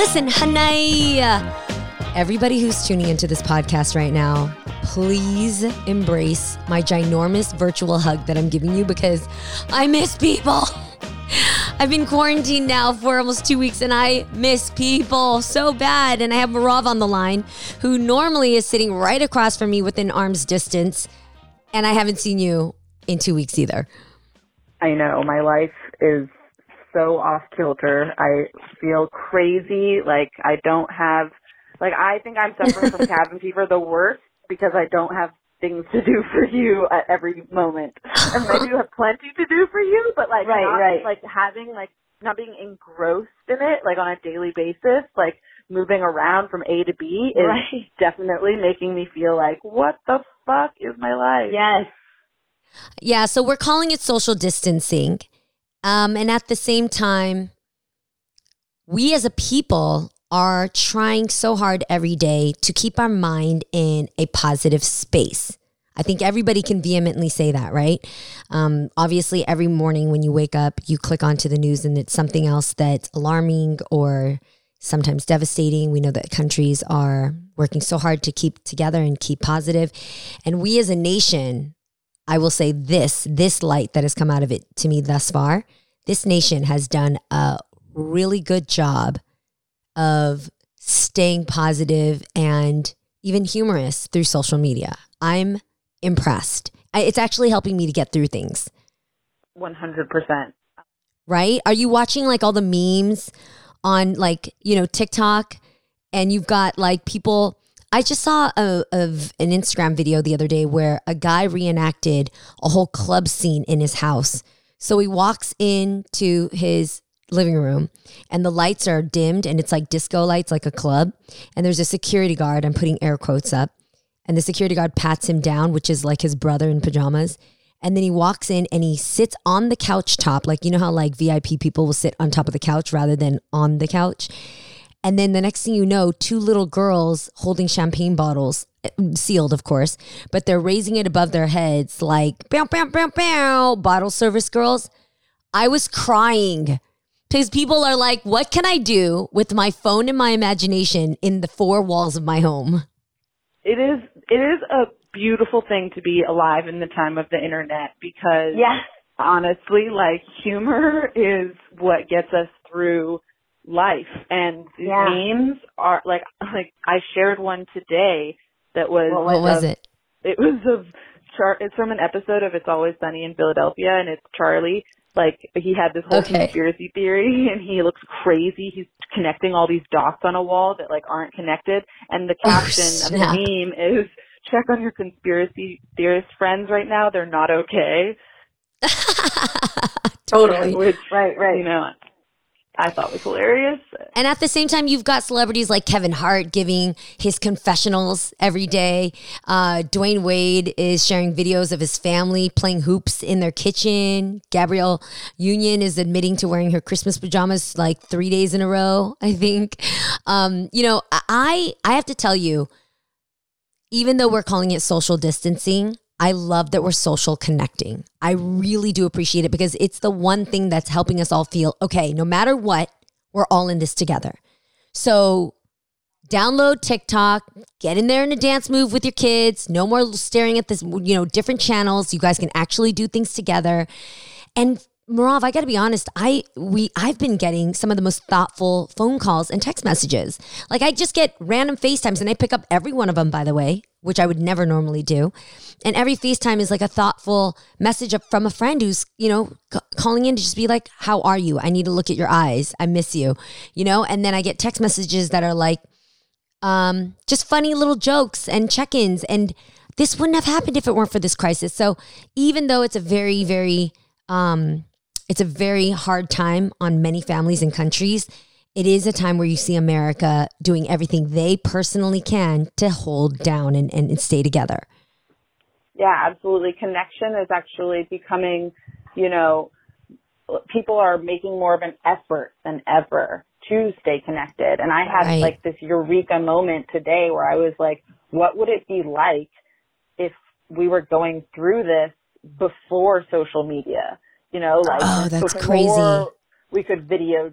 Listen, honey. Everybody who's tuning into this podcast right now, please embrace my ginormous virtual hug that I'm giving you because I miss people. I've been quarantined now for almost two weeks and I miss people so bad. And I have Merav on the line, who normally is sitting right across from me within arm's distance. And I haven't seen you in two weeks either. I know. My life is so off kilter. I feel crazy. Like I don't have, like I think I'm suffering from cabin fever the worst because I don't have things to do for you at every moment. And I do have plenty to do for you, but like Right, not, right. like having like not being engrossed in it like on a daily basis, like moving around from A to B is Right. definitely making me feel like what the fuck is my life? Yes. Yeah, so we're calling it social distancing. Um, and at the same time, we as a people are trying so hard every day to keep our mind in a positive space. I think everybody can vehemently say that, right? Um, obviously, every morning when you wake up, you click onto the news and it's something else that's alarming or sometimes devastating. We know that countries are working so hard to keep together and keep positive. And we as a nation, I will say this this light that has come out of it to me thus far, this nation has done a really good job of staying positive and even humorous through social media. I'm impressed. I, it's actually helping me to get through things, One hundred percent. right? Are you watching like all the memes on like, you know, TikTok and you've got like people I just saw a, of an Instagram video the other day where a guy reenacted a whole club scene in his house. So he walks into his living room and the lights are dimmed and it's like disco lights, like a club. And there's a security guard, I'm putting air quotes up. And the security guard pats him down, which is like his brother in pajamas. And then he walks in and he sits on the couch top. Like, you know how like VIP people will sit on top of the couch rather than on the couch? And then the next thing you know, two little girls holding champagne bottles, sealed, of course, but they're raising it above their heads like, bow, bow, bow, bow, bottle service girls. I was crying because people are like, what can I do with my phone and my imagination in the four walls of my home? It is it is a beautiful thing to be alive in the time of the internet because Yeah. honestly, like humor is what gets us through life. And Yeah. memes are like like I shared one today that was What What was of- it? It was of Char it's from an episode of It's Always Sunny in Philadelphia and it's Charlie. Like he had this whole Okay. conspiracy theory and he looks crazy. He's connecting all these dots on a wall that like aren't connected and the Oh, caption of the meme is check on your conspiracy theorist friends right now. They're not okay. totally. Which Right, right. you know I thought was hilarious. And at the same time, you've got celebrities like Kevin Hart giving his confessionals every day. Uh, Dwyane Wade is sharing videos of his family playing hoops in their kitchen. Gabrielle Union is admitting to wearing her Christmas pajamas like three days in a row. I think. Um, you know, I I have to tell you, even though we're calling it social distancing, I love that we're social connecting. I really do appreciate it because it's the one thing that's helping us all feel okay, no matter what, we're all in this together. So download TikTok, get in there in a dance move with your kids. No more staring at this, you know, different channels. You guys can actually do things together. And Merav, I got to be honest. I we I've been getting some of the most thoughtful phone calls and text messages. Like I just get random FaceTimes, and I pick up every one of them. By the way, which I would never normally do. And every FaceTime is like a thoughtful message from a friend who's you know c- calling in to just be like, "How are you? I need to look at your eyes. I miss you." You know. And then I get text messages that are like, um, just funny little jokes and check-ins and this wouldn't have happened if it weren't for this crisis so even though it's a very very um, it's a very hard time on many families and countries it is a time where you see america doing everything they personally can to hold down and, and, stay together Yeah, absolutely. Connection is actually becoming, you know, people are making more of an effort than ever to stay connected. And I had Right. like this eureka moment today where I was like, what would it be like if we were going through this before social media? You know, like Oh, that's crazy. We could video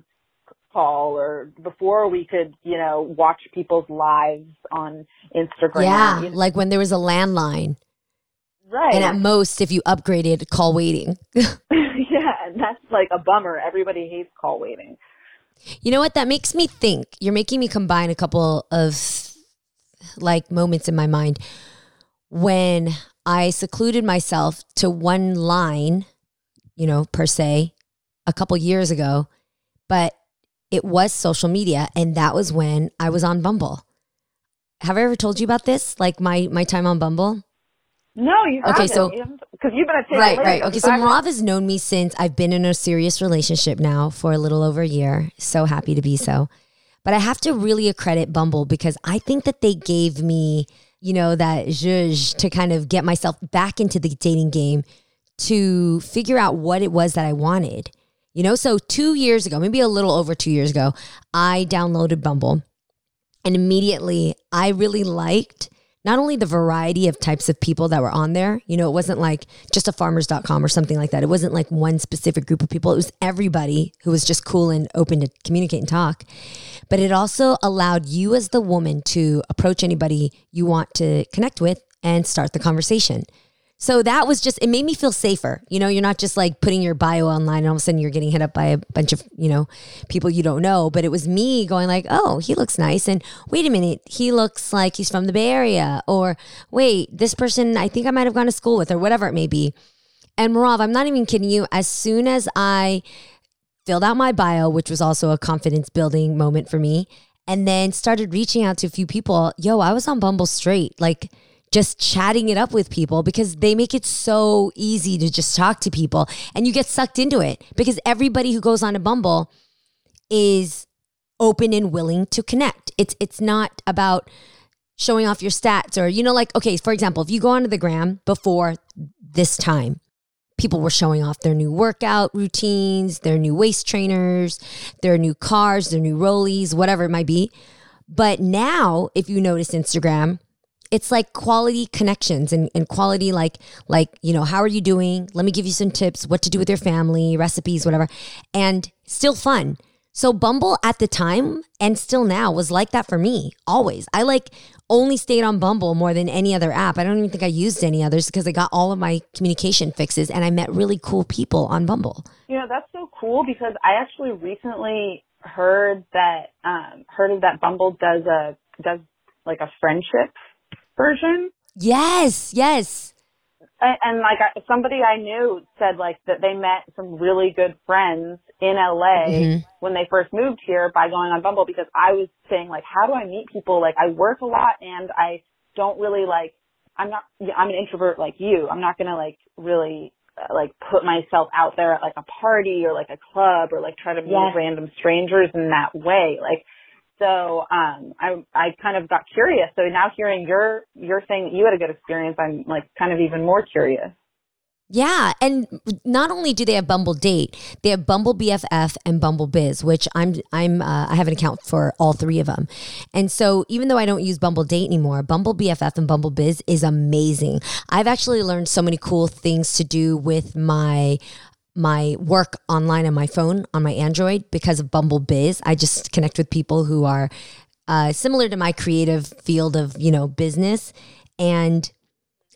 call or before we could, you know, watch people's lives on Instagram. Yeah, you know? like when there was a landline. Right. And at most, if you upgraded, call waiting. yeah, and that's like a bummer. Everybody hates call waiting. You know what? That makes me think. You're making me combine a couple of like moments in my mind when I secluded myself to one line, you know, per se, a couple years ago, but it was social media, and that was when I was on Bumble. Have I ever told you about this? Like my my time on Bumble? No, you Okay, haven't. Okay, so- because you've been a tail Right, right. Okay, so Merav has known me since I've been in a serious relationship now for a little over a year. So happy to be so. But I have to really accredit Bumble because I think that they gave me, you know, that zhuzh to kind of get myself back into the dating game to figure out what it was that I wanted. You know, so two years ago, maybe a little over two years ago, I downloaded Bumble and immediately I really liked not only the variety of types of people that were on there, you know, it wasn't like just a farmers.com or something like that. It wasn't like one specific group of people. It was everybody who was just cool and open to communicate and talk. But it also allowed you as the woman to approach anybody you want to connect with and start the conversation. So that was just, it made me feel safer. You know, you're not just like putting your bio online and all of a sudden you're getting hit up by a bunch of, you know, people you don't know. But it was me going like, oh, he looks nice. And wait a minute, he looks like he's from the Bay Area. Or wait, this person I think I might have gone to school with or whatever it may be. And Merav, I'm not even kidding you. As soon as I filled out my bio, which was also a confidence building moment for me, and then started reaching out to a few people, yo, I was on Bumble straight. Like, just chatting it up with people because they make it so easy to just talk to people and you get sucked into it because everybody who goes on a Bumble is open and willing to connect. It's it's not about showing off your stats or you know like okay, for example, if you go onto the gram before this time, people were showing off their new workout routines, their new waist trainers, their new cars, their new rollies, whatever it might be. But now, if you notice Instagram, it's like quality connections and, and quality like like you know how are you doing? Let me give you some tips. What to do with your family recipes whatever. And still fun. So bumble at the time and still now was like that for me always. I like only stayed on bumble more than any other app. I don't even think i used any others because i got all of my communication fixes and i met really cool people on bumble. You know, that's so cool because I actually recently heard that um heard of that Bumble does a does like a friendship version. yes yes And, and like I, somebody I knew said like that they met some really good friends in LA Mhm. when they first moved here by going on Bumble because I was saying like how do I meet people like I work a lot and I don't really like I'm not I'm an introvert like you. I'm not to like really uh, like put myself out there at like a party or like a club or like try to meet Yes. random strangers in that way. Like so um I I kind of got curious. So now hearing your your saying that you had a good experience, I'm like kind of even more curious. Yeah, and not only do they have Bumble Date, they have Bumble BFF and Bumble Biz, which I'm I'm uh, I have an account for all three of them. And so even though I don't use Bumble Date anymore, Bumble BFF and Bumble Biz is amazing. I've actually learned so many cool things to do with my my work online on my phone on my Android because of Bumble Biz. I just connect with people who are uh, similar to my creative field of you know business and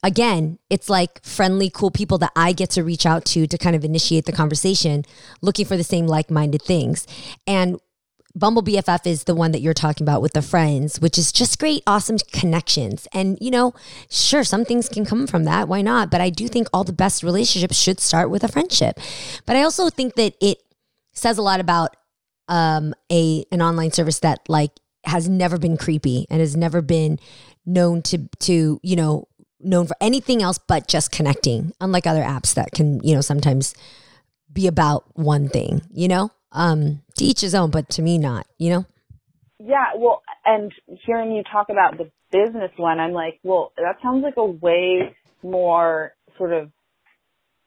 again, it's like friendly, cool people that I get to reach out to to kind of initiate the conversation, looking for the same like minded things. And Bumble BFF is the one that you're talking about with the friends, which is just great, awesome connections. And, you know, sure, some things can come from that. Why not? But I do think all the best relationships should start with a friendship. But I also think that it says a lot about um, a an online service that like has never been creepy and has never been known to to you know known for anything else but just connecting unlike other apps that can you know sometimes be about one thing you know um to each his own but to me not you know Yeah, well, and hearing you talk about the business one, I'm like, well, that sounds like a way more sort of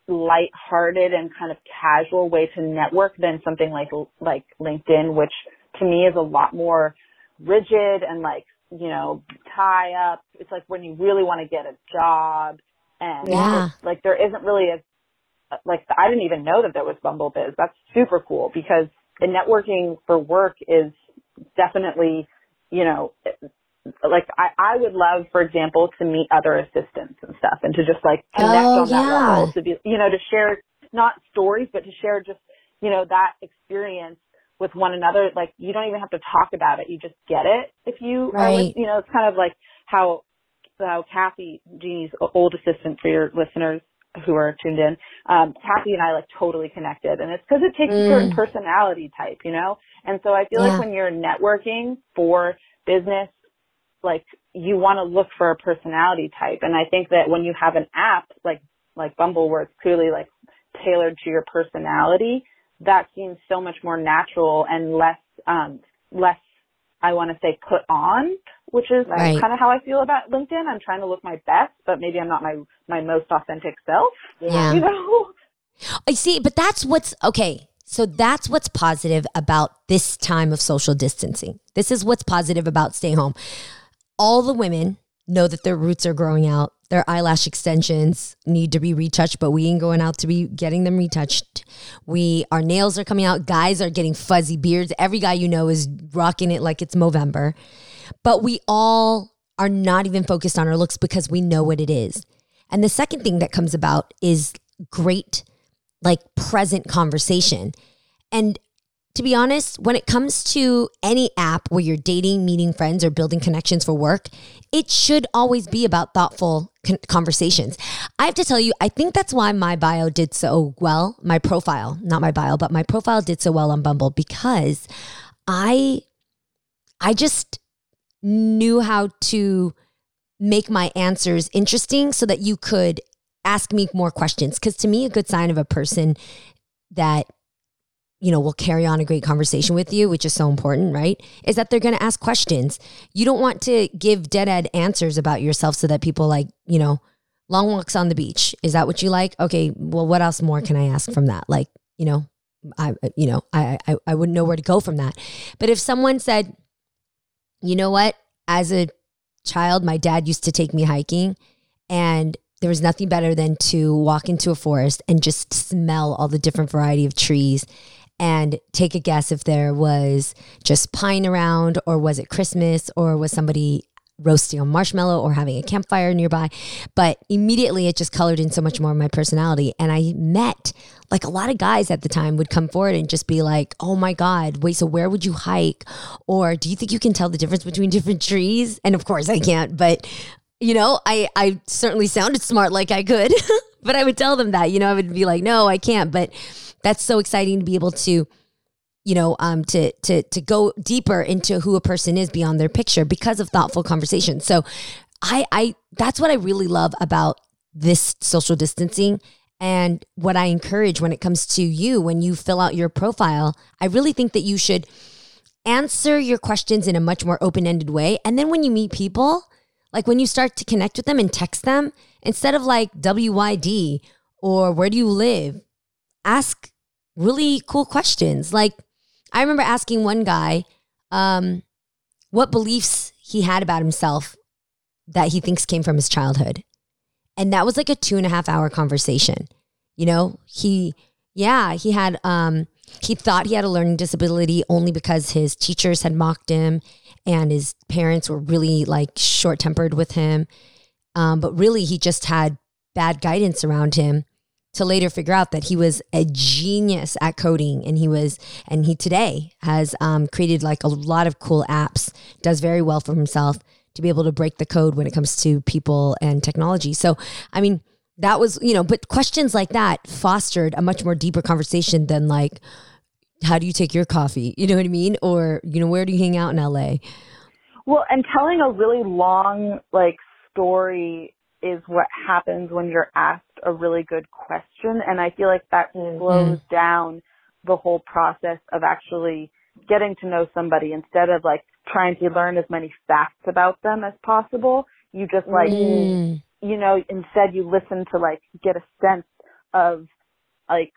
light-hearted and kind of casual way to network than something like like LinkedIn, which to me is a lot more rigid and like you know tie up. It's like when you really want to get a job, and Yeah. like there isn't really a like I didn't even know that there was Bumble Biz. That's super cool because and networking for work is definitely, you know, like I, I would love, for example, to meet other assistants and stuff and to just like connect Oh, on that level to be, you know, to share not stories, but to share just, you know, that experience with one another. Like you don't even have to talk about it. You just get it if you Right. with, you know, it's kind of like how, how Kathy, Jeannie's old assistant for your listeners who are tuned in, um, Kathy and I like totally connected and it's because it takes a certain Mm. personality type, you know? And so I feel Yeah. like when you're networking for business, like you want to look for a personality type. And I think that when you have an app like, like Bumble where it's clearly like tailored to your personality, that seems so much more natural and less, um, less, I want to say put on, which is uh, Right. kind of how I feel about LinkedIn. I'm trying to look my best, but maybe I'm not my, my most authentic self, Yeah. you know? I see, but that's what's okay. So that's what's positive about this time of social distancing. This is what's positive about stay home. All the women know that their roots are growing out. Their eyelash extensions need to be retouched, but we ain't going out to be getting them retouched. We our nails are coming out. Guys are getting fuzzy beards. Every guy you know is rocking it like it's Movember. But we all are not even focused on our looks because we know what it is. And the second thing that comes about is great like present conversation. And to be honest, when it comes to any app where you're dating, meeting friends, or building connections for work, it should always be about thoughtful con- conversations. I have to tell you, I think that's why my bio did so well. My profile, not my bio, but my profile did so well on Bumble because I, I just knew how to make my answers interesting so that you could ask me more questions. Because to me, a good sign of a person that you know will carry on a great conversation with you, which is so important, right? Is that they're going to ask questions. You don't want to give dead end answers about yourself so that people like you know long walks on the beach. Is that what you like? Okay, well, what else more can I ask from that? Like you know. I, you know, I, I, I wouldn't know where to go from that. But if someone said, you know what, as a child, my dad used to take me hiking, and there was nothing better than to walk into a forest and just smell all the different variety of trees and take a guess if there was just pine around or was it Christmas or was somebody roasting a marshmallow or having a campfire nearby. But immediately it just colored in so much more of my personality. And I met like a lot of guys at the time would come forward and just be like, oh my God, wait, so where would you hike? Or do you think you can tell the difference between different trees? And of course I can't, but you know, I, I certainly sounded smart like I could, but I would tell them that, you know, I would be like, no, I can't. But that's so exciting to be able to, you know, um, to to to go deeper into who a person is beyond their picture because of thoughtful conversation. So, I I that's what I really love about this social distancing. And what I encourage when it comes to you, when you fill out your profile, I really think that you should answer your questions in a much more open ended way. And then when you meet people, like when you start to connect with them and text them, instead of like WYD or where do you live, ask really cool questions. Like I remember asking one guy um, what beliefs he had about himself that he thinks came from his childhood. And that was like a two and a half hour conversation. You know, he, yeah, he had, um, he thought he had a learning disability only because his teachers had mocked him and his parents were really like short tempered with him. Um, but really, he just had bad guidance around him to later figure out that he was a genius at coding and he was and he today has um, created like a lot of cool apps does very well for himself to be able to break the code when it comes to people and technology so i mean that was you know but questions like that fostered a much more deeper conversation than like how do you take your coffee you know what i mean or you know where do you hang out in la Well, and telling a really long like story is what happens when you're asked a really good question and I feel like that slows down the whole process of actually getting to know somebody instead of like trying to learn as many facts about them as possible. You just like Mm. you know, instead you listen to like get a sense of like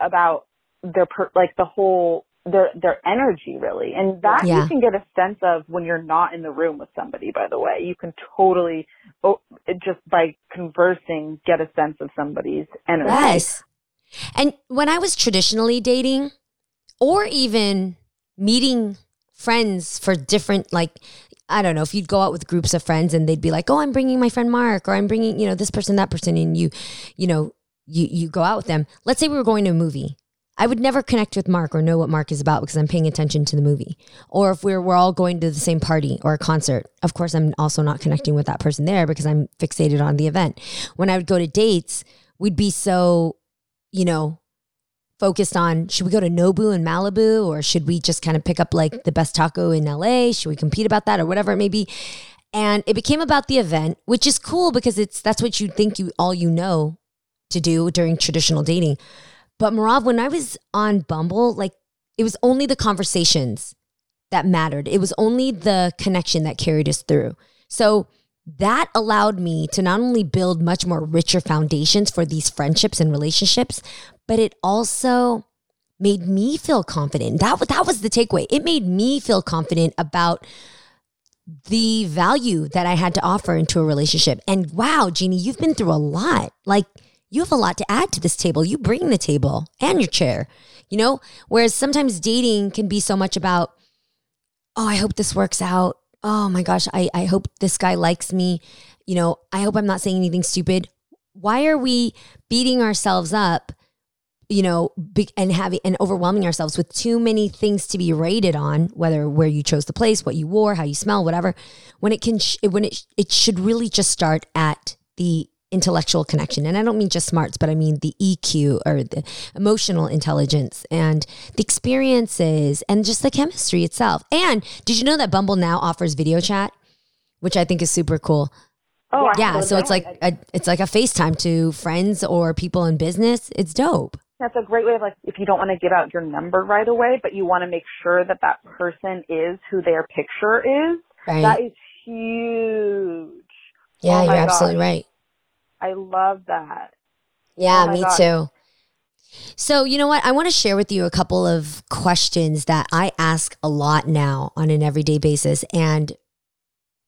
about their per, like the whole their their energy really, and that Yeah. you can get a sense of when you're not in the room with somebody. By the way, you can totally oh, just by conversing get a sense of somebody's energy. Yes. And when I was traditionally dating, or even meeting friends for different like I don't know if you'd go out with groups of friends and they'd be like, "Oh, I'm bringing my friend Mark," or "I'm bringing you know this person, that person," and you, you know, you you go out with them. Let's say we were going to a movie. I would never connect with Mark or know what Mark is about because I'm paying attention to the movie. Or if we're we're all going to the same party or a concert, of course I'm also not connecting with that person there because I'm fixated on the event. When I would go to dates, we'd be so, you know, focused on should we go to Nobu in Malibu or should we just kind of pick up like the best taco in LA? Should we compete about that or whatever it may be? And it became about the event, which is cool because it's that's what you think you all you know to do during traditional dating. But Merav, when I was on Bumble, like it was only the conversations that mattered. It was only the connection that carried us through. So that allowed me to not only build much more richer foundations for these friendships and relationships, but it also made me feel confident. That, that was the takeaway. It made me feel confident about the value that I had to offer into a relationship. And wow, Jeannie, you've been through a lot. Like, you have a lot to add to this table. You bring the table and your chair, you know? Whereas sometimes dating can be so much about, oh, I hope this works out oh my gosh, I, I hope this guy likes me. You know, I hope I'm not saying anything stupid. Why are we beating ourselves up, you know, and having and overwhelming ourselves with too many things to be rated on, whether where you chose the place, what you wore, how you smell, whatever, when it can, when it, it should really just start at the intellectual connection. And I don't mean just smarts, but I mean the EQ or the emotional intelligence and the experiences and just the chemistry itself. And did you know that Bumble now offers video chat, which I think is super cool. Oh, yeah. So it's like a, it's like a FaceTime to friends or people in business. It's dope. That's a great way of like if you don't want to give out your number right away, but you want to make sure that that person is who their picture is. Right. That is huge. Yeah, oh you're absolutely right. I love that. Yeah, oh me God. too. So, you know what? I want to share with you a couple of questions that I ask a lot now on an everyday basis. And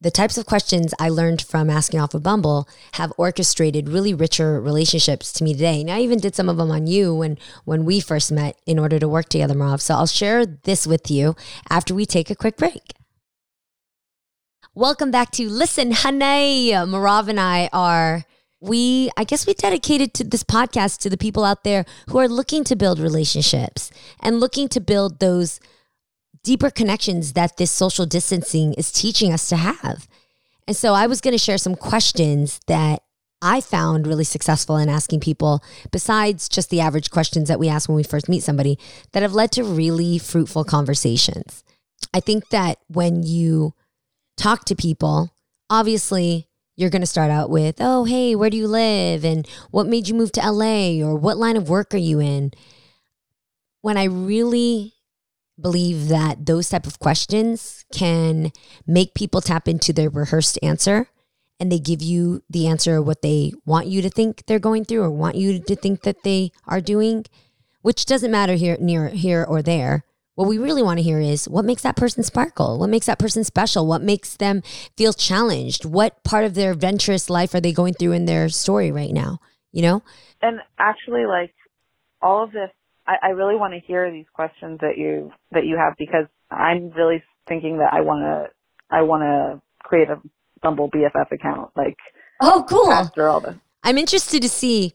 the types of questions I learned from asking off of Bumble have orchestrated really richer relationships to me today. And I even did some of them on you when when we first met in order to work together, Merav. So I'll share this with you after we take a quick break. Welcome back to Listen, Honey. Merav and I are we i guess we dedicated to this podcast to the people out there who are looking to build relationships and looking to build those deeper connections that this social distancing is teaching us to have. And so i was going to share some questions that i found really successful in asking people besides just the average questions that we ask when we first meet somebody that have led to really fruitful conversations. I think that when you talk to people obviously you're going to start out with, oh, hey, where do you live? And what made you move to LA? Or what line of work are you in? When I really believe that those type of questions can make people tap into their rehearsed answer and they give you the answer of what they want you to think they're going through or want you to think that they are doing, which doesn't matter here near here or there. What we really want to hear is what makes that person sparkle? What makes that person special? What makes them feel challenged? What part of their adventurous life are they going through in their story right now? You know? And actually, like all of this, I, I really want to hear these questions that you that you have because I'm really thinking that I want to I want to create a Bumble BFF account. Like, oh, cool. After all this, I'm interested to see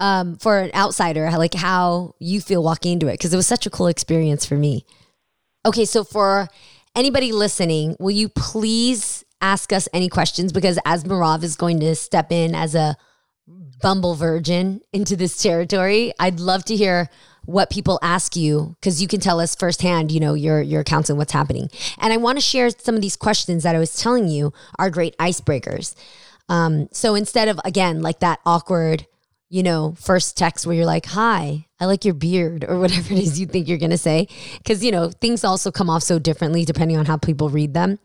um, for an outsider, like how you feel walking into it, because it was such a cool experience for me. Okay, so for anybody listening, will you please ask us any questions? Because as Merav is going to step in as a Bumble virgin into this territory, I'd love to hear what people ask you because you can tell us firsthand, you know, your your accounts and what's happening. And I want to share some of these questions that I was telling you are great icebreakers. Um, so instead of again like that awkward you know, first text where you're like, hi, I like your beard or whatever it is you think you're going to say. Cause, you know, things also come off so differently depending on how people read them.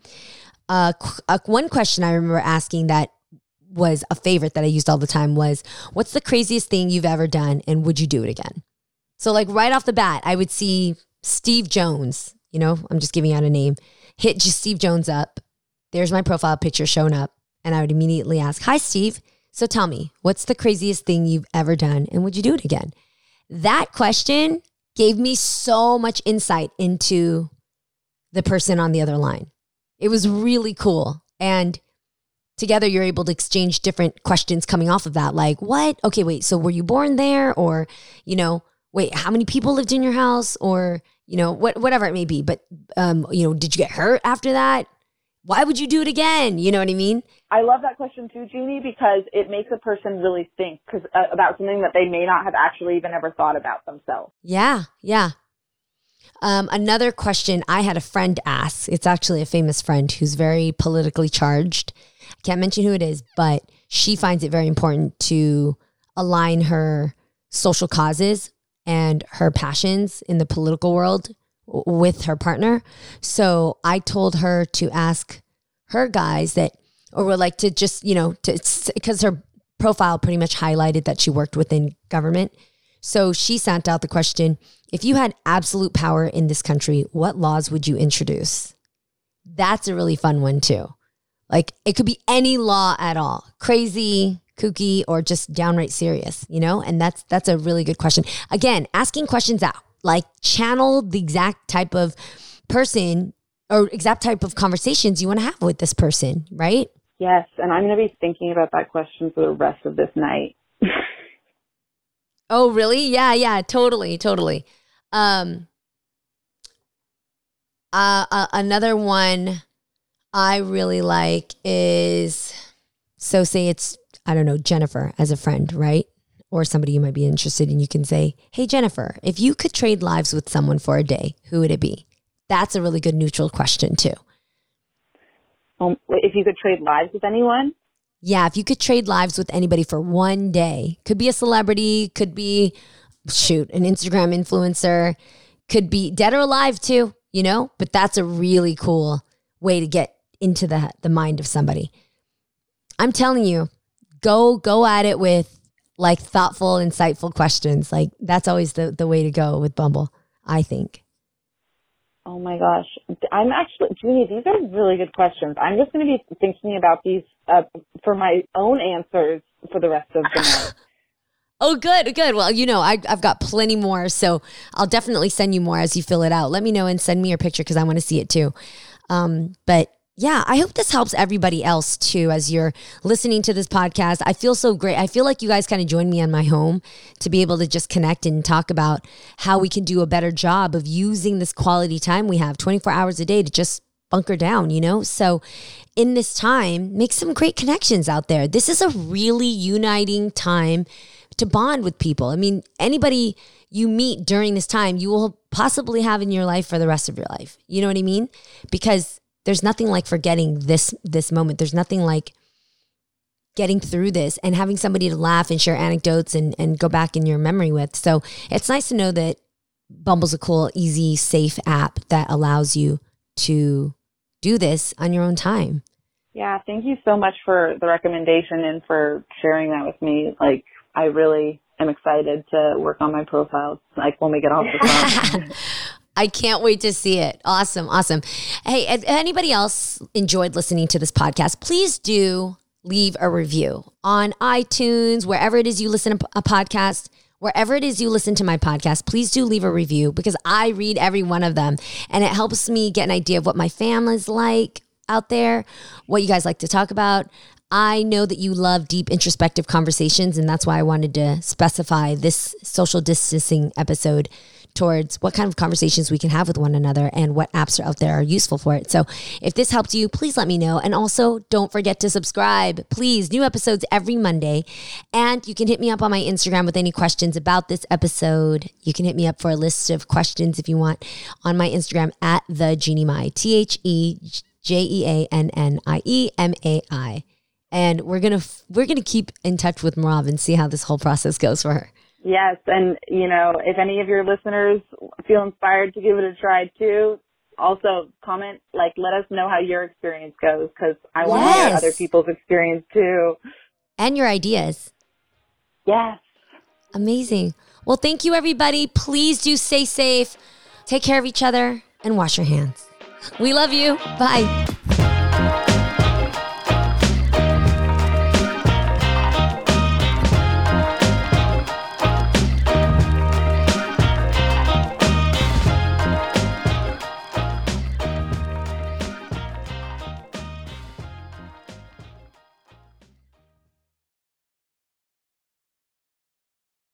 Uh, uh, one question I remember asking that was a favorite that I used all the time was, what's the craziest thing you've ever done and would you do it again? So, like, right off the bat, I would see Steve Jones, you know, I'm just giving out a name, hit just Steve Jones up. There's my profile picture shown up. And I would immediately ask, Hi, Steve. So tell me, what's the craziest thing you've ever done and would you do it again? That question gave me so much insight into the person on the other line. It was really cool. And together you're able to exchange different questions coming off of that like what okay wait so were you born there or you know wait how many people lived in your house or you know what whatever it may be but um you know did you get hurt after that why would you do it again you know what i mean I love that question too, Jeannie, because it makes a person really think cause, uh, about something that they may not have actually even ever thought about themselves. yeah yeah um, another question I had a friend ask. It's actually a famous friend who's very politically charged. I can't mention who it is, but she finds it very important to align her social causes and her passions in the political world with her partner. So I told her to ask her guys that, or would like to just, you know, to because her profile pretty much highlighted that she worked within government. So she sent out the question if you had absolute power in this country, what laws would you introduce? That's a really fun one, too. Like it could be any law at all crazy, kooky, or just downright serious, you know? And that's that's a really good question. Again, asking questions out, like channel the exact type of person or exact type of conversations you want to have with this person, right? Yes, and I'm going to be thinking about that question for the rest of this night. Oh, really? Yeah, yeah, totally, totally. Um, uh, uh, another one I really like is so say it's I don't know Jennifer as a friend, right? Or somebody you might be interested in. You can say, "Hey Jennifer, if you could trade lives with someone for a day, who would it be?" That's a really good neutral question too. Um, if you could trade lives with anyone, Yeah, if you could trade lives with anybody for one day, could be a celebrity, could be shoot, an Instagram influencer, could be dead or alive too, you know? But that's a really cool way to get into the the mind of somebody. I'm telling you, go go at it with like thoughtful, insightful questions. Like that's always the the way to go with Bumble, I think. oh my gosh, I'm actually, Jeannie, these are really good questions. I'm just going to be thinking about these uh, for my own answers for the rest of the night. Oh, good, good. Well, you know, I, I've got plenty more, so I'll definitely send you more as you fill it out. Let me know and send me your picture because I want to see it too. Um, but yeah, I hope this helps everybody else too as you're listening to this podcast. I feel so great. I feel like you guys kind of joined me on my home to be able to just connect and talk about how we can do a better job of using this quality time we have 24 hours a day to just bunker down, you know? So in this time, make some great connections out there. This is a really uniting time to bond with people. I mean, anybody you meet during this time, you will possibly have in your life for the rest of your life. You know what I mean? Because there's nothing like forgetting this this moment. There's nothing like getting through this and having somebody to laugh and share anecdotes and and go back in your memory with. So, it's nice to know that Bumble's a cool, easy, safe app that allows you to do this on your own time. Yeah, thank you so much for the recommendation and for sharing that with me. Like, I really am excited to work on my profiles, like when we get off the phone. I can't wait to see it. Awesome, awesome. Hey, if anybody else enjoyed listening to this podcast, please do leave a review on iTunes, wherever it is you listen to a podcast. Wherever it is you listen to my podcast, please do leave a review because I read every one of them and it helps me get an idea of what my family's like out there, what you guys like to talk about. I know that you love deep introspective conversations, and that's why I wanted to specify this social distancing episode towards what kind of conversations we can have with one another and what apps are out there are useful for it. So if this helped you, please let me know. And also don't forget to subscribe. Please, new episodes every Monday. And you can hit me up on my Instagram with any questions about this episode. You can hit me up for a list of questions if you want on my Instagram at the Jeannie Mai, T H E J E A N N I E M A I. And we're gonna we're gonna keep in touch with Merav and see how this whole process goes for her. Yes, and you know, if any of your listeners feel inspired to give it a try too, also comment, like, let us know how your experience goes because I want to hear other people's experience too. And your ideas. Yes. Amazing. Well, thank you, everybody. Please do stay safe, take care of each other, and wash your hands. We love you. Bye.